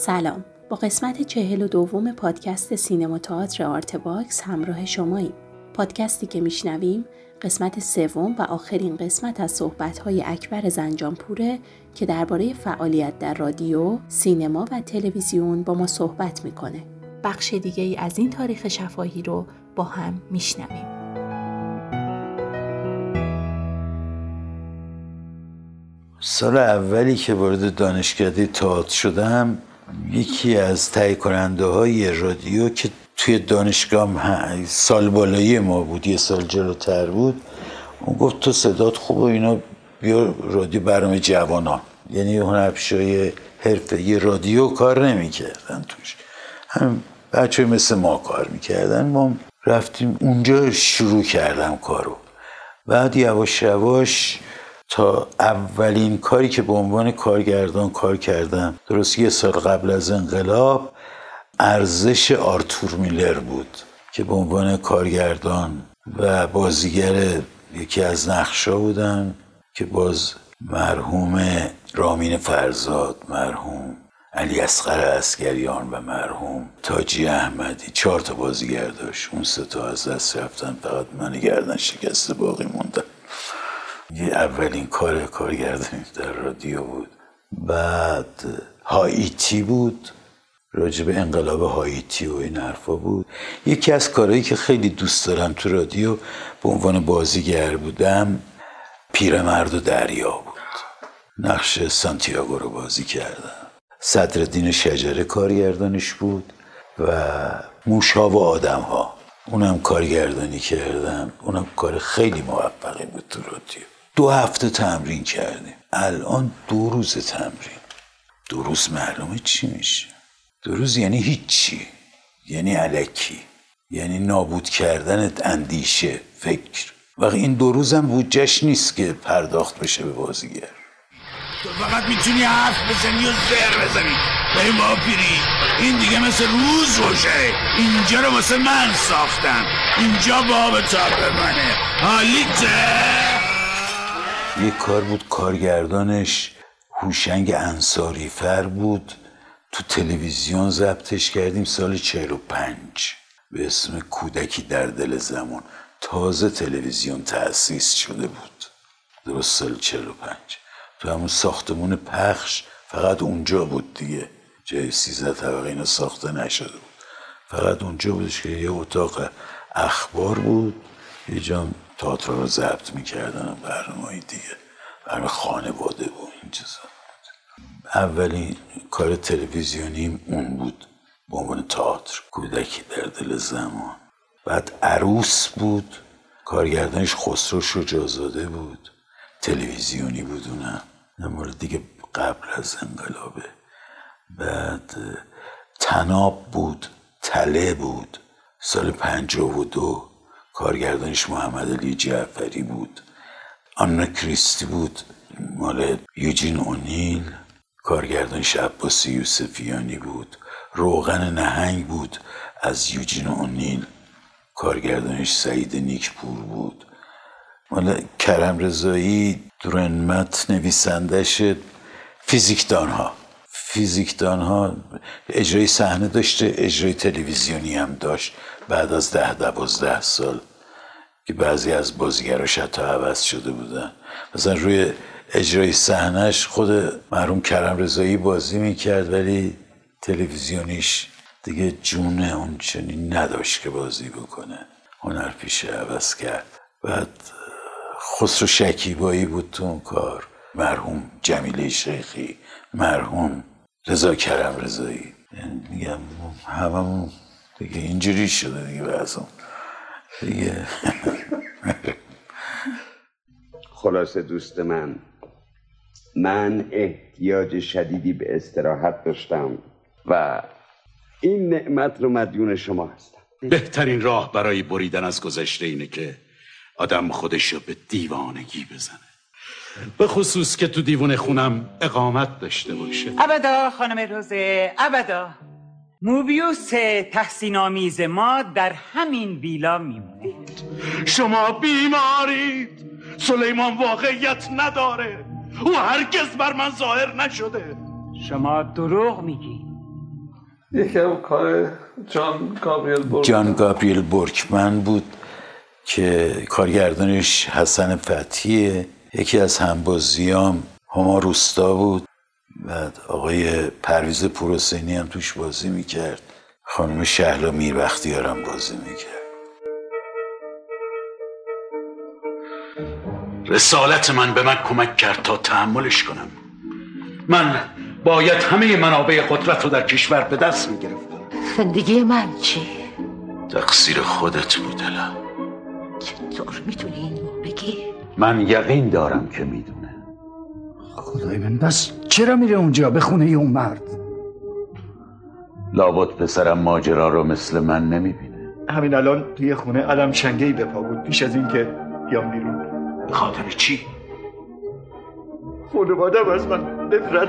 سلام با قسمت چهل و دوم پادکست سینما تئاتر آرت باکس همراه شماییم پادکستی که میشنویم قسمت سوم و آخرین قسمت از صحبت‌های اکبر زنجانپور که درباره فعالیت در رادیو، سینما و تلویزیون با ما صحبت می‌کنه. بخش دیگه ای از این تاریخ شفاهی رو با هم میشنویم. سال اولی که وارد دانشکده تئاتر شدم یکی از تهیه کننده های رادیو که توی دانشگاه سال بالایی ما بود یه سال جلوتر بود اون گفت تو صدات خوب و اینا بیا رادیو برنامه جوانان. یعنی هنرپیشای حرفه. یه رادیو کار نمی‌کردن توش. هم بچه مثل ما کار می‌کردن. ما رفتیم اونجا شروع کردم کارو. بعد یواش یواش تا اولین کاری که به عنوان کارگردان کار کردم. درست یه سال قبل از انقلاب ارزش آرتور میلر بود که به عنوان کارگردان و بازیگر یکی از نقشا بودن که باز مرحوم رامین فرزاد مرحوم علی اصغر اسگریان و مرحوم تاجی احمدی چهار تا بازیگر داشت. اون سه تا از دست رفتن فقط من گردن شکسته باقی موندن یه اولین کار کارگردانی در رادیو بود. بعد هاییتی بود. راجب انقلاب هاییتی و این حرفا بود. یکی از کارهایی که خیلی دوست دارم تو رادیو به عنوان بازیگر بودم پیرمرد و دریا بود. نقش سانتیاگو رو بازی کردم. صدرالدین شجره کارگردانش بود و موشا و آدم ها اونم کارگردانی کردم. اونم کار خیلی موفقی بود تو رادیو. دو هفته تمرین کردیم. الان دو روز تمرین. دو روز معلومه چی میشه؟ دو روز یعنی هیچی. یعنی علکی. یعنی نابود کردن اندیشه فکر. و این دو روزم بودجش نیست که پرداخت بشه به بازیگر. تو فقط می‌تونی حرف بزنی و زر بزنی. به ما پیری. این دیگه مثل روز روشه. اینجا رو واسه من ساختم اینجا باب تاپ منه حالیته یه کار بود کارگردانش هوشنگ انصاری فر بود. تو تلویزیون ضبطش کردیم سال 45 به اسم کودکی در دل زمان. تازه تلویزیون تأسیس شده بود. درست سال 45 تو همون ساختمون پخش فقط اونجا بود دیگه. جای سیزده طبقه اینا ساخته نشده بود. فقط اونجا بودش که یه اتاق اخبار بود. یه جام تئاتر رو ضبط می‌کردن برنامه دیگه. برنامه خانواده بود این چیزا. اولین کار تلویزیونیم اون بود. به عنوان تئاتر کودکی در دل زمان. بعد عروس بود. کارگردانش خسرو شجازاده بود. تلویزیونی بود اونم. مورد دیگه قبل از انقلابه. بعد تناب بود. تله بود. سال پنجاه و دو. کارگردانش محمد علی جعفری بود. آنا کریستی بود. مال یوجین اونیل. کارگردانش عباسی یوسفیانی بود. روغن نهنگ بود. از یوجین اونیل. کارگردانش سعید نیکپور بود. مال کرم رضایی درنمت نویسندش فیزیکدان ها فیزیکدان ها اجرای صحنه داشته اجرای تلویزیونی هم داشت. بعد از ده دوازده سال که بعضی از بازیگراش حتی عوض شده بودن. مثلا روی اجرای صحنهش خود مرحوم کرم رضایی بازی می‌کرد ولی تلویزیونیش دیگه جون اون چنین نداشت که بازی بکنه. هنر پیشه عوض کرد. بعد خسرو شکیبایی بود تو اون کار. مرحوم جمیله شیخی مرحوم رضا کرم رضایی یعنی میگم هممون دیگه اینجوری شده دیگه بعضم دیگه. خلاصه دوست من من احتیاج شدیدی به استراحت داشتم و این نعمت رو مدیون شما هستم. بهترین راه برای بریدن از گذشته اینه که آدم خودش رو به دیوانگی بزنه. به خصوص که تو دیوان خونم اقامت داشته باشه. ابدا خانم روزه ابدا. موبیوس تحسین آمیز ما در همین ویلا میمونه. شما بیمارید. سلیمان واقعیت نداره. او هرگز بر من ظاهر نشده. شما دروغ میگی یکم کار جان گابریل برکمن. جان گابریل برکمن بود که کارگردانش حسن فتحیه یکی از همبازیام هما روستا بود. بعد آقای پرویز پروسینی هم توش بازی می‌کرد. خانم شهلا میربختیارم بازی می‌کرد. رسالت من به من کمک کرد تا تحملش کنم. من باید همه منابع قدرت رو در کشور به دست می‌گرفتم. زندگی من چی؟ تقصیر خودت بود چطور می‌تونی اینو بگی؟ من یقین دارم که می‌دونه خدای من بس چرا میره اونجا به خونه اون مرد؟ لابد پسرم ماجرا رو مثل من نمی‌بینه. همین الان توی خونه علم شنگه ای بپا بود. پیش از اینکه بیام بیرون. به خاطر چی؟ خانوادم از من نفرت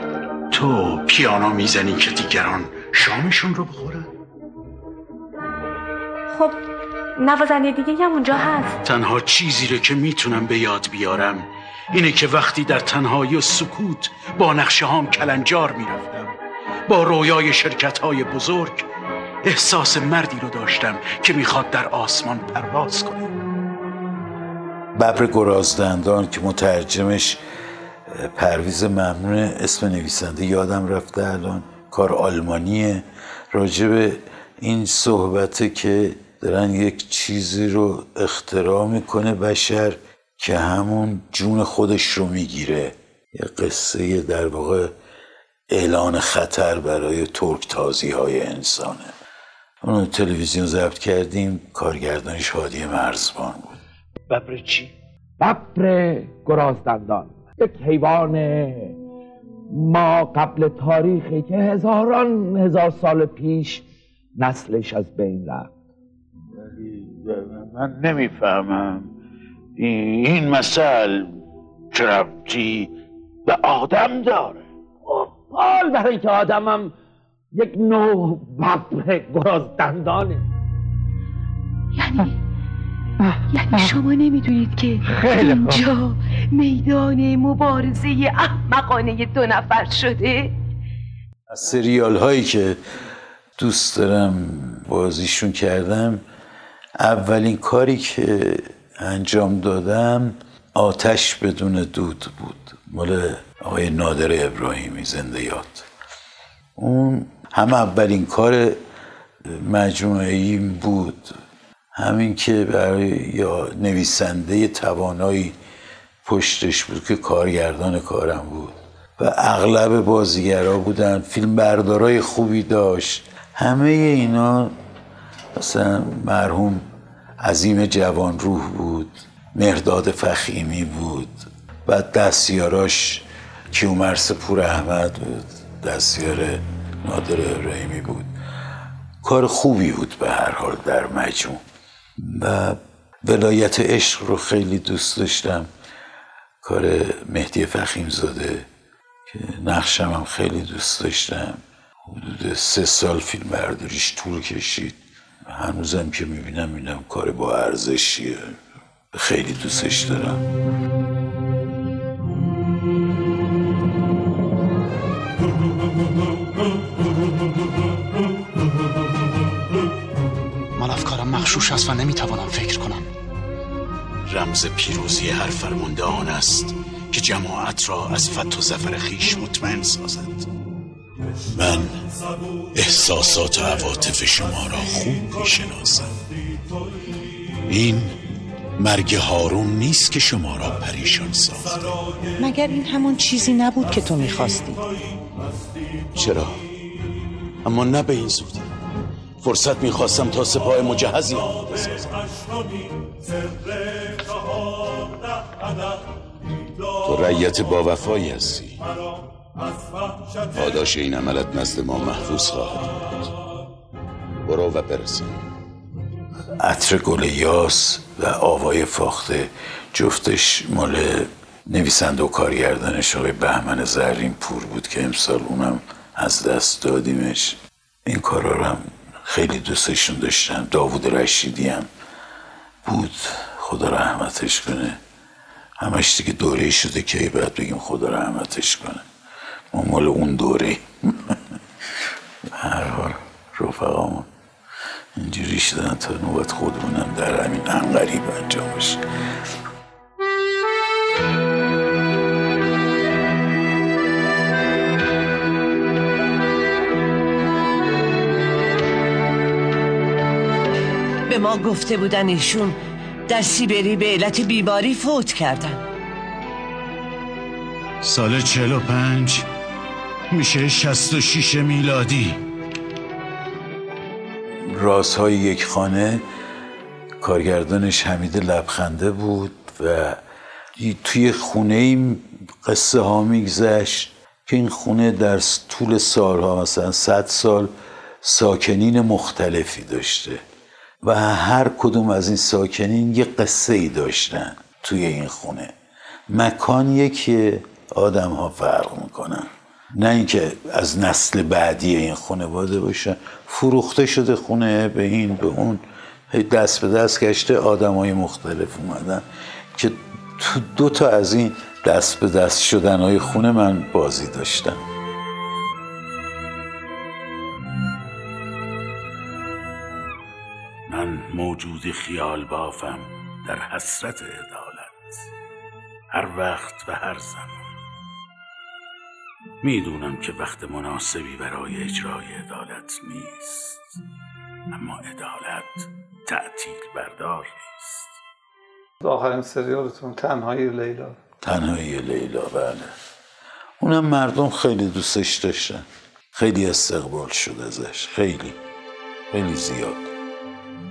تو پیانو می‌زنی که دیگران شامشون رو بخورن؟ خب نوازنده دیگه هم اونجا هست. تنها چیزی رو که می‌تونم به یاد بیارم اینه که وقتی در تنهایی و سکوت با نقشه هام کلنجار می‌رفتم با رویای شرکت های بزرگ احساس مردی رو داشتم که می‌خواد در آسمان پرواز کنه. ببر گرازدندان که مترجمش پرویز ممنون اسم نویسنده یادم رفته الان. کار آلمانیه. راجب این صحبته که دارن یک چیزی رو اختراع می‌کنه بشر. که همون جون خودش رو می‌گیره. یه قصه در واقع اعلان خطر برای ترک تازی های انسانه. اونو تلویزیون ضبط کردیم کارگردانش هادی مرزبان بود. ببر چی؟ ببر گرازدندان. یک حیوان ما قبل تاریخی که هزاران هزار سال پیش نسلش از بین رفت. من نمی‌فهمم. این مثل چه ربطی به آدم داره. حال برای که آدمم یک نوع ببر گرازدندانه یعنی؟ یعنی شما نمی‌دونید که خیلی. اینجا میدان مبارزه احمقانه دو نفر شده؟ از سریال هایی که دوست دارم بازیشون کردم اولین کاری که انجام دادم آتش بدون دود بود. مال آقای نادر ابراهیمی زنده یاد. اون هم اولین کار مجموعه بود. همین که برای یا نویسنده توانایی پشتش بود که کارگردان کارم بود. و اغلب بازیگرا بودن فیلم بردارای خوبی داشت. همه اینا مثلا مرحوم عظیم جوان روح بود مرداد فخیمی بود و دستیاراش کیومرس پور احمد بود دستیار نادر ابراهیمی بود. کار خوبی بود به هر حال در مجموع. و ولایت عشق رو خیلی دوست داشتم. کار مهدی فخیم زاده که نقشم هم خیلی دوست داشتم. حدود سه سال فیلم برداریش طول کشید. هنوزم که می‌بینم می‌بینم کار با ارزشیه. خیلی دوستش دارم. من افکارم مخشوش است و نمی‌توانم فکر کنم. رمز پیروزی هر فرمانده آن است که جماعت را از فتح و زفر خیش مطمئن سازد. من احساسات و عواطف شما را خوب می‌شناسم. این مرگ هارون نیست که شما را پریشان ساخت مگر این همون چیزی نبود که تو می‌خواستی؟ چرا؟ اما نه به این زودی. فرصت می‌خواستم تا سپاه مجهزی آماده بسازم. تو رعیت با وفایی هستی. پاداش این عملت نزد ما محفوظ خواهد بود. برو و برسان عطر گل یاس و آوای فاخته جفتش مال نویسنده و کارگردانش آقای بهمن زرین پور بود که امسال اونم از دست دادیمش. این کارا رو هم خیلی دوستشون داشتم داوود رشیدی هم بود. خدا رحمتش کنه. همش دیگه دوره شده که باید بگیم خدا رحمتش کنه. مال اون دوره. هر حال رفقامون. اینجوری شدن تا نوبت خودمونم در همین انقریب انجام بشه به ما گفته بودن ایشون در سیبری به علت بیماری فوت کردن. سال 45 میشه 66 میلادی. رازهای یک خانه کارگردانش حمید لبخنده بود و توی خونه این قصه ها میگذشت که این خونه در طول سالها مثلا صد سال ساکنین مختلفی داشته و هر کدوم از این ساکنین یه قصه ای داشتن توی این خونه. مکانیه که آدم ها فرق می‌کنن. نه اینکه از نسل بعدی این خانواده باشن فروخته شده خونه به این به اون. دست به دست گشته آدم های مختلف اومدن که تو دو تا از این دست به دست شدن های خونه من بازی داشتم من موجود خیال بافم در حسرت عدالت. هر وقت و هر زمان. می‌دونم که وقت مناسبی برای اجرای عدالت نیست اما عدالت تعطیل بردار نیست. آخرین سریالتون تنهایی لیلا. تنهایی لیلا بله. اونم مردم خیلی دوستش داشتن. خیلی استقبال شد ازش. خیلی. خیلی زیاد.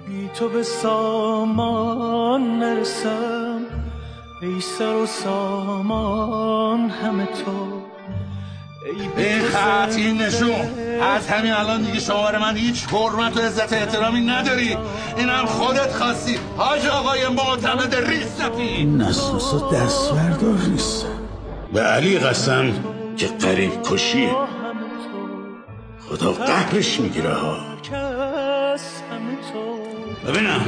بی تو به سامان نرسم. ای سر و سامان همه تو. این خط این نشون از همین الان دیگه شما من هیچ حرمت و عزت احترامی نداری. اینم خودت خواستی. حاج آقای معتمد ریستفی این نسوسا دست بردار نیست. به علی قسم که قریب کشیه خدا قهرش می‌گیره ها. ببینم.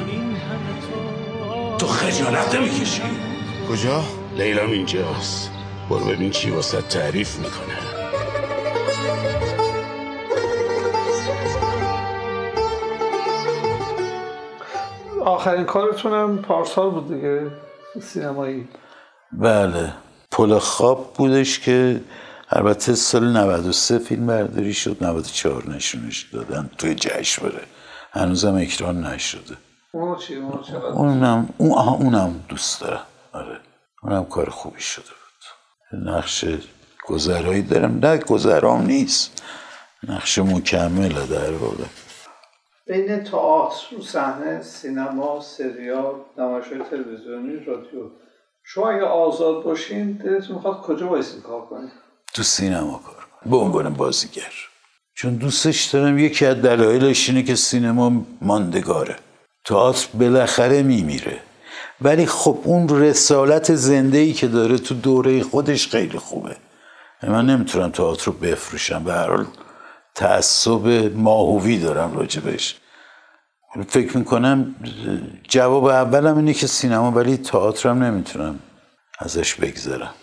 تو خجالت نمی‌کشی. کجا؟ لیلام اینجاست. برو ببین چی واسه تعریف می‌کنه. آخرین کارتونم پارسال بود دیگه سینمایی. بله. پل خواب بودش که البته سال 93 فیلم برداری شد 94 نشونش دادن توی جشنواره. هنوزم اکران نشده. اونو چی؟ اونم اون آها اونم دوست دارم. آره. اونم کار خوبی شده بود. نقش گذرایی دارم. نه گذرام نیست. نقش مکمله در واقع. بین تئاتر صحنه سینما سریال نمایش‌های تلویزیونی رادیو. شما اگه آزاد باشین دلتون می‌خواد کجا بایستین کار کنید تو سینما کار کنم به عنوان بازیگر. چون دوستش دارم یکی از دلایلش اینه که سینما ماندگاره. تئاتر بالاخره میمیره. ولی خب اون رسالت زنده ای که داره تو دوره خودش خیلی خوبه. من نمی‌تونم تئاتر رو بفروشم. به هر حال تعصب ماهوی دارم راجبش فکر می‌کنم جواب اولم اینه که سینما ولی تئاترم نمی‌تونم ازش بگذرم.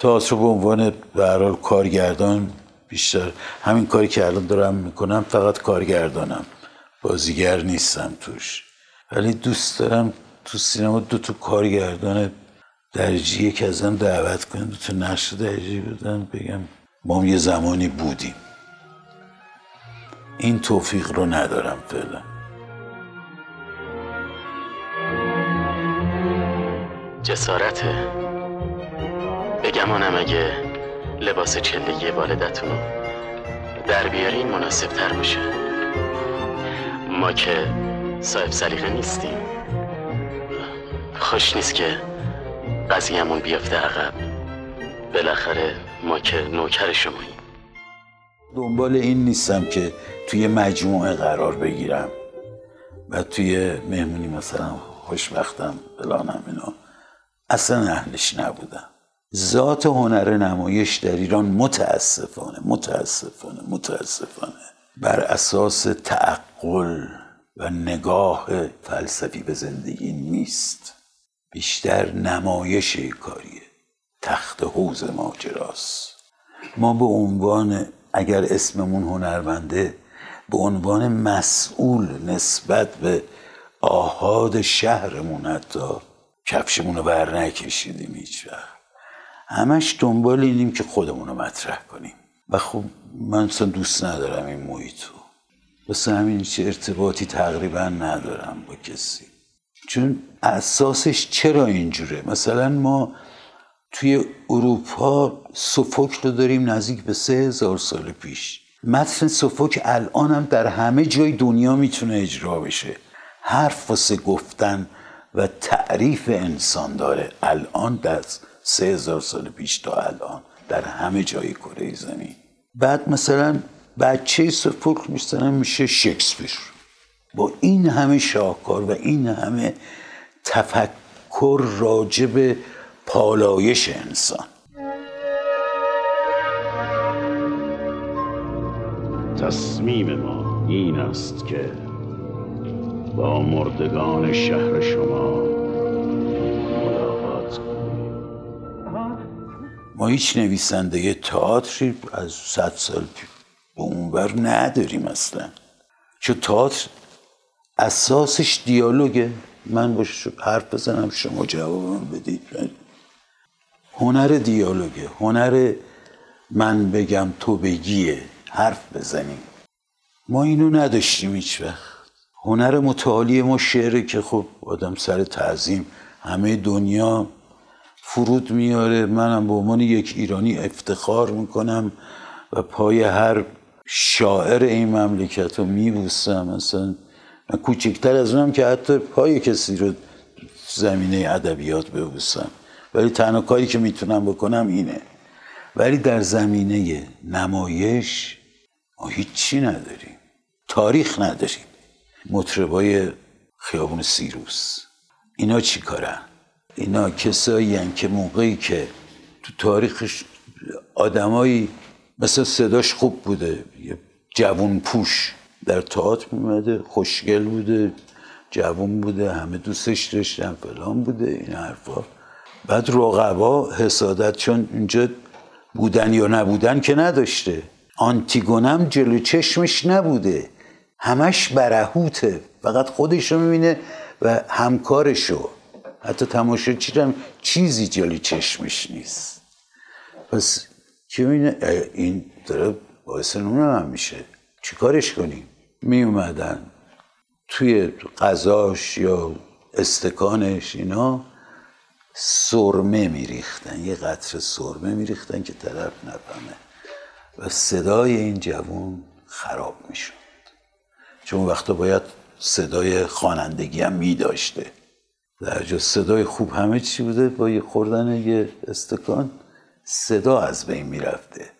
تئاتر به عنوان به هر حال کارگردان بیشتر همین کاری که الان دارم می‌کنم فقط کارگردانم. بازیگر نیستم توش. ولی دوست دارم تو سینما دو تا کارگردان درجی که ازم دعوت کنم دو تا نقش درجی بدن بگم ما هم یه زمانی بودیم. این توفیق رو ندارم فعلا. جسارته بگمانم اگه لباس چلگی والدتون در بیارین مناسب تر باشه. ما که صاحب سلیقه نیستیم. خوش نیست که قضیهمون بیافته عقب. بالاخره ما که نوکر شماییم. دنبال این نیستم که توی مجموعه قرار بگیرم و توی مهمونی مثلا خوشبختم فلانم اینا. اصلا اهلش نبودم. ذات هنر نمایش در ایران متاسفانه متاسفانه متاسفانه. بر اساس تعقل و نگاه فلسفی به زندگی نیست. بیشتر نمایش کاریه. تخت حوز ماجراست. ما به عنوان اگر اسممون هنرمنده به عنوان مسئول نسبت به آهاد شهرمون حتی کفشمون رو بر نکشیدیم هیچ وقت. همش دنبال اینیم که خودمون رو مطرح کنیم. و خب من اصلا دوست ندارم این محیط رو واسه همین چه ارتباطی تقریبا ندارم با کسی. چون اساسش چرا اینجوره؟ مثلا ما توی اروپا سفوک رو داریم نزدیک به سه هزار سال پیش. متن سفوک الان هم در همه جای دنیا می‌تونه اجرا بشه. حرف واسه گفتن و تعریف انسان داره. الان در سه هزار سال پیش تا الان در همه جای کره زمین. بعد مثلا بچه سفوک مثلا میشه شکسپیر. با این همه شاهکار و این همه تفکر راجب پالایش انسان. تصمیم ما این است که با مردگان شهر شما ملاقات کنیم. ما هیچ نویسنده تئاتری از صد سال به اونور نداریم اصلا. چون تئاتر اساسش دیالوگه. من با حرف بزنم شما جوابم بدید. هنر دیالوگه. هنر من بگم تو بگیه. حرف بزنیم. ما اینو نداشتیم هیچ وقت. هنر متعالی ما شعره که خب آدم سر تعظیم. همه دنیا فرود میاره. منم به عنوان یک ایرانی افتخار می‌کنم و پای هر شاعر این مملکت رو میبوسم. مثلا من کوچکتر از اونم که حتی پای کسی رو زمینه ادبیات ببوسم. ولی تنها کاری که می‌تونم بکنم اینه. ولی در زمینه نمایش ما هیچی نداریم. تاریخ نداریم. مطربای خیابون سیروس. اینا چی کارن؟ اینا کسایی که موقعی که تو تاریخش آدمایی مثل صداش خوب بوده. یه جوون پوش در تئاتر میمده خوشگل بوده جوون بوده همه دوستش داشتن فلان بوده این حرفا. بعد رقبا حسادت چون اینجا بودن یا نبودن که نداشته. آنتیگونم جلو چشمش نبوده. همش برهوته. فقط خودش رو می‌بینه و همکارشو. حتی تماشا چیرم چیزی جلو چشمش نیست. پس که این داره باعث نونه هم میشه. چیکارش کنیم؟ می اومدن توی غذاش یا استکانش اینا سرمه میریختن یه قطر سرمه میریختن که طرف نفهمه و صدای این جوون خراب می‌شد. چون وقتا باید صدای خوانندگی هم میداشته. در جا صدای خوب همه چی بوده با یه خوردن یه استکان صدا از بین می‌رفته.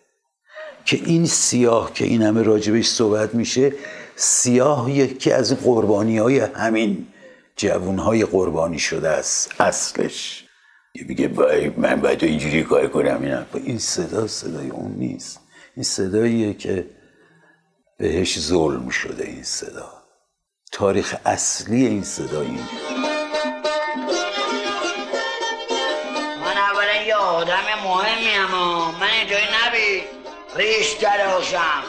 که این سیاه که این همه راجبش صحبت میشه سیاه یکی از قربانی های همین جوون های قربانی شده است اصلش. یه میگه من باید اینجوری کار کنم این این صدا صدای اون نیست. این صداییه که بهش ظلم شده این صدا. تاریخ اصلی این صدا این من اولا یه آدم مهمی اما من اینجای نبی. ریش دراشم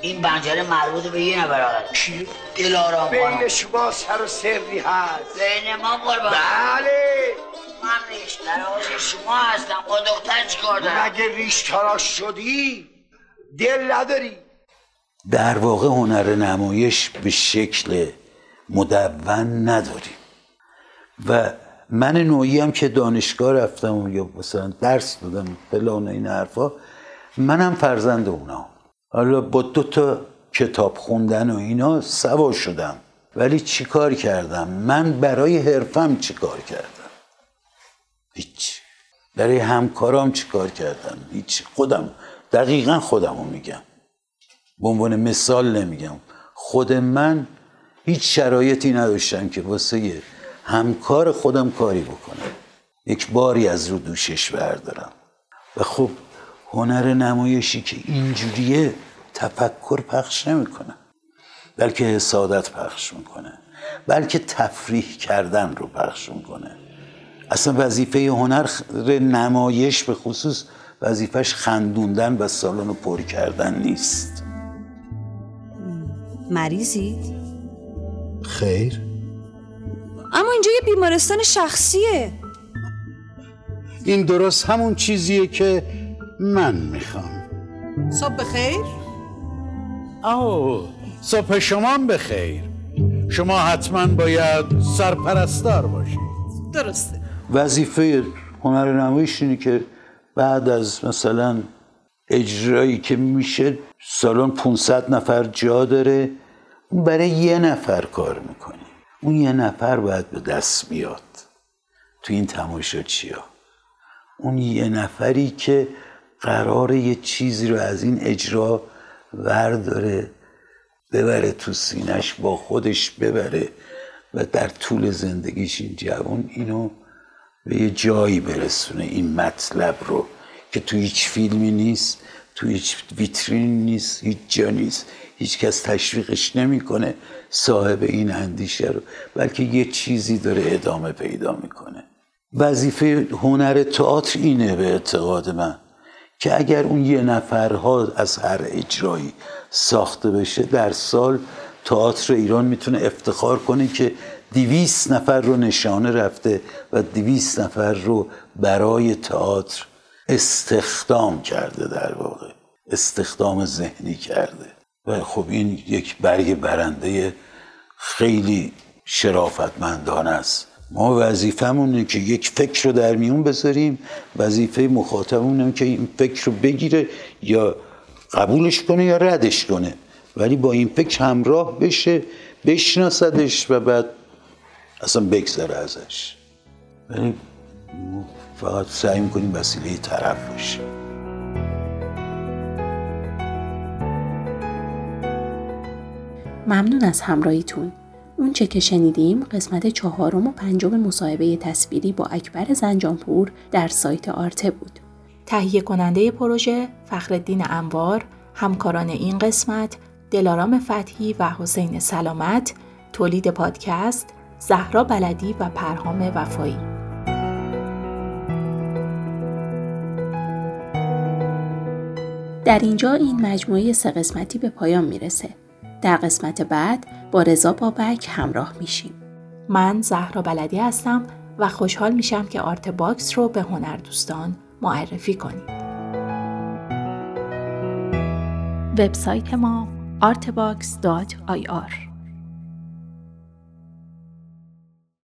این بنجره مربوط به یه نبر کی؟ دلارام بین شما سر و سری هست بین ما قربان بله. من ریش دراش شما هستم. با دختر چیکار دارم؟ مگه ریش تراش شدی دل نداری. در واقع هنر نمایش به شکل مدون نداریم. و من نوعی هم که دانشگاه رفتم یا مثلا درس دادم فلان این حرفا منم فرزند اونا. حالا با دو تا کتاب خوندن و اینا سوا شدم. ولی چیکار کردم؟ من برای حرفم چیکار کردم؟ هیچ. برای همکارام چیکار کردم هیچ. خودم. دقیقا خودم رو میگم. به عنوان مثال نمیگم. خود من هیچ شرایطی نداشتم که واسه همکار خودم کاری بکنم. یک باری از رو دوشش بردارم. و خب هنر نمایشی که اینجوریه تفکر پخش نمی‌کنه. بلکه حسادت پخش می‌کنه. بلکه تفریح کردن رو پخش می‌کنه. اصلا وظیفه هنر نمایش به خصوص وظیفش خندوندن و سالن رو پر کردن نیست. مریضید؟ خیر. اما اینجا یه بیمارستان شخصیه. این درست همون چیزیه که من می‌خوام. صبح بخیر. آو صبح شما بخیر. شما حتما باید سرپرستار باشید. درسته. وظیفه هنر نمایش اینه که بعد از مثلا اجرایی که میشه سالن 500 نفر جا داره. اون برای یه نفر کار می‌کنه. اون یه نفر باید به دست بیاد. تو این تماشا چیا اون یه نفری که قرار یه چیزی رو از این اجرا ورداره ببره تو سینش با خودش ببره و در طول زندگیش این جوان اینو به یه جایی برسونه این مطلب رو که تو هیچ فیلمی نیست تو هیچ ویترین نیست هیچ جا نیست هیچ کس تشویقش نمی‌کنه صاحب این اندیشه رو بلکه یه چیزی داره ادامه پیدا می‌کنه. وظیفه هنر تئاتر اینه به اعتقاد من که اگر اون یه نفرها از هر اجرایی ساخته بشه در سال تئاتر ایران می‌تونه افتخار کنه که دیویست نفر رو نشانه رفته و دیویست نفر رو برای تئاتر استخدام کرده در واقع. استخدام ذهنی کرده. و خب این یک برگ برنده خیلی شرافتمندانه است. ما وظیفمونه که یک فکر رو در میون بذاریم. وظیفه مخاطبمونه که این فکر رو بگیره یا قبولش کنه یا ردش کنه. ولی با این فکر همراه بشه بشناسدش و بعد اصلا بگذره ازش. ولی فقط سعی می‌کنیم وسیله طرف باشه ممنون از همراهیتون. اون چه که شنیدیم قسمت چهارم و پنجم مصاحبه تصویری با اکبر زنجانپور در سایت آرته بود. تهیه کننده پروژه فخردین انوار، همکاران این قسمت دلارام فتحی و حسین سلامت، تولید پادکست زهرا بلدی و پرهام وفایی. در اینجا این مجموعه سه قسمتی به پایان می‌رسه. در قسمت بعد با رضا بابک همراه میشیم. من زهرا بلدی هستم و خوشحال میشم که آرت باکس رو به هنر دوستان معرفی کنید. وبسایت ما artbox.ir